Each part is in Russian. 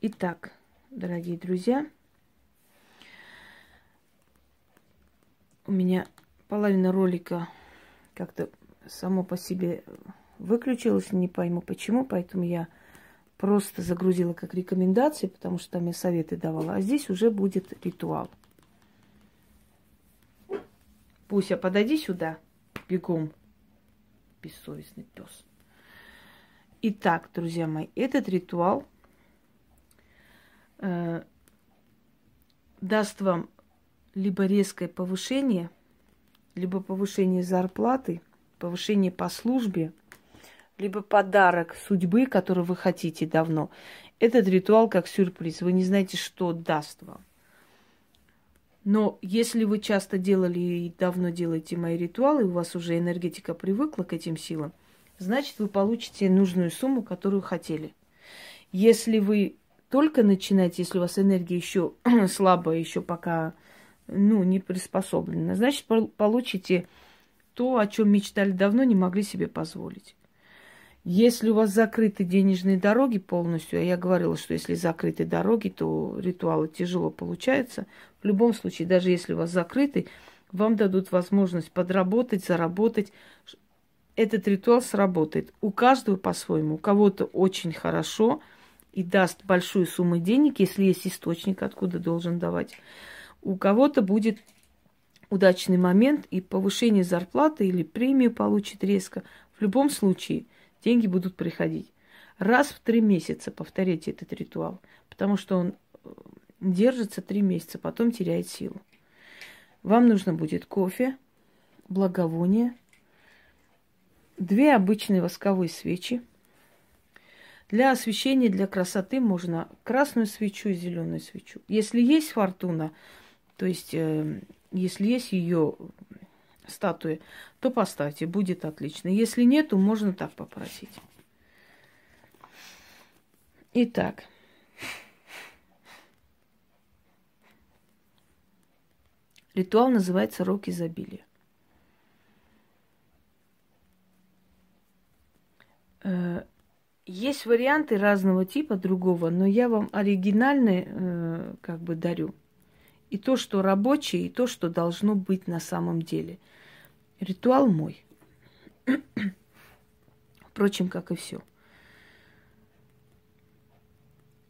Итак, дорогие друзья, у меня половина ролика как-то само по себе выключилась, не пойму почему, поэтому я просто загрузила как рекомендации, потому что там я советы давала. А здесь уже будет ритуал. Пуся, подойди сюда, бегом, бессовестный пес. Итак, друзья мои, этот ритуал э, даст вам либо резкое повышение, либо повышение зарплаты, повышение по службе, либо подарок судьбы, который вы хотите давно. Этот ритуал как сюрприз. Вы не знаете, что даст вам. Но если вы часто делали и давно делаете мои ритуалы, у вас уже энергетика привыкла к этим силам, значит, вы получите нужную сумму, которую хотели. Если вы только начинаете, если у вас энергия еще слабая, еще пока ну, не приспособлена, значит, получите то, о чем мечтали давно, не могли себе позволить. Если у вас закрыты денежные дороги полностью, а я говорила, что если закрыты дороги, то ритуалы тяжело получаются. В любом случае, даже если у вас закрыты, вам дадут возможность подработать, заработать. Этот ритуал сработает. У каждого по-своему. У кого-то очень хорошо и даст большую сумму денег, если есть источник, откуда должен давать. У кого-то будет удачный момент и повышение зарплаты или премию получит резко. В любом случае – деньги будут приходить. Раз в три месяца повторяйте этот ритуал, потому что он э, держится три месяца, потом теряет силу. Вам нужно будет кофе, благовоние, две обычные восковые свечи. Для освещения, для красоты можно красную свечу и зеленую свечу. Если есть фортуна, то есть э, если есть ее статуи, то поставьте, будет отлично. Если нету, можно так попросить. Итак. Ритуал называется «Рок изобилия». Есть варианты разного типа другого, но я вам оригинальный э, как бы дарю. И то, что рабочее, и то, что должно быть на самом деле – Ритуал мой. Впрочем, как и все.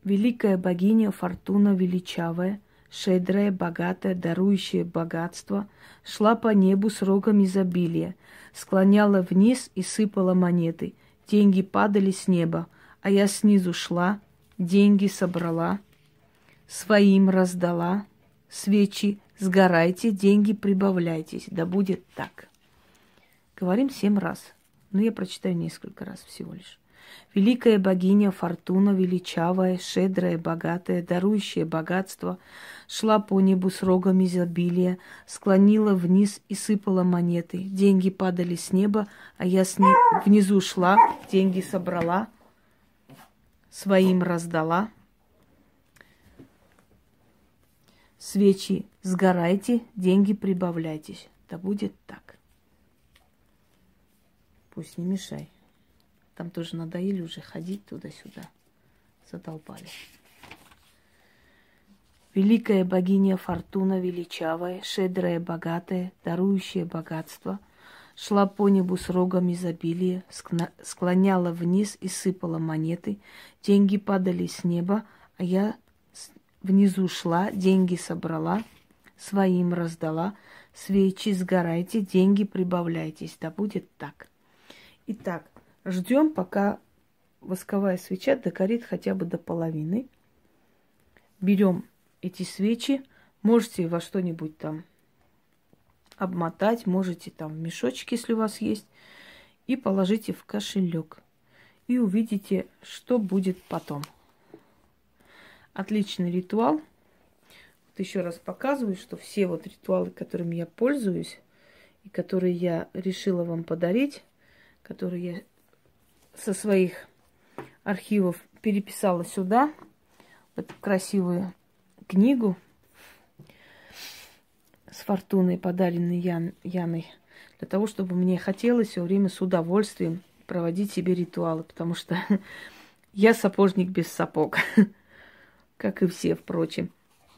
Великая богиня Фортуна величавая, щедрая, богатая, дарующая богатство, шла по небу с рогом изобилия, склоняла вниз и сыпала монеты. Деньги падали с неба, а я снизу шла, деньги собрала, своим раздала, свечи сгорайте, деньги прибавляйтесь, да будет так. Говорим семь раз. Но я прочитаю несколько раз всего лишь. Великая богиня Фортуна, величавая, щедрая, богатая, дарующая богатство, шла по небу с рогом изобилия, склонила вниз и сыпала монеты. Деньги падали с неба, а я с ней внизу шла, деньги собрала, своим раздала. Свечи сгорайте, деньги прибавляйтесь. Да будет так. Пусть не мешай. Там тоже надоели уже ходить туда-сюда. Задолбали. Великая богиня Фортуна величавая, щедрая, богатая, дарующая богатство, шла по небу с рогом изобилия, склоняла вниз и сыпала монеты. Деньги падали с неба, а я внизу шла, деньги собрала, своим раздала. Свечи сгорайте, деньги прибавляйтесь. Да будет так. Итак, ждем, пока восковая свеча догорит хотя бы до половины. Берем эти свечи, можете во что-нибудь там обмотать, можете там в мешочек, если у вас есть, и положите в кошелек. И увидите, что будет потом. Отличный ритуал. Вот еще раз показываю, что все вот ритуалы, которыми я пользуюсь, и которые я решила вам подарить, который я со своих архивов переписала сюда, в эту красивую книгу с фортуной, подаренной Ян, Яной, для того, чтобы мне хотелось все время с удовольствием проводить себе ритуалы, потому что я сапожник без сапог. как и все, впрочем.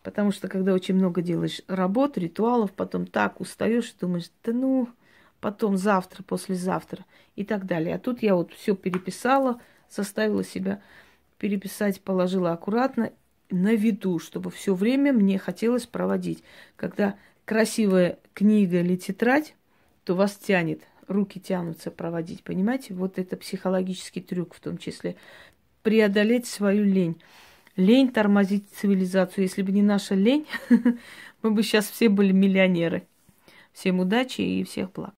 Потому что когда очень много делаешь работ, ритуалов, потом так устаешь думаешь, да ну, потом завтра, послезавтра и так далее. А тут я вот все переписала, заставила себя переписать, положила аккуратно на виду, чтобы все время мне хотелось проводить. Когда красивая книга или тетрадь, то вас тянет, руки тянутся проводить, понимаете? Вот это психологический трюк в том числе. Преодолеть свою лень. Лень тормозит цивилизацию. Если бы не наша лень, мы бы сейчас все были миллионеры. Всем удачи и всех благ.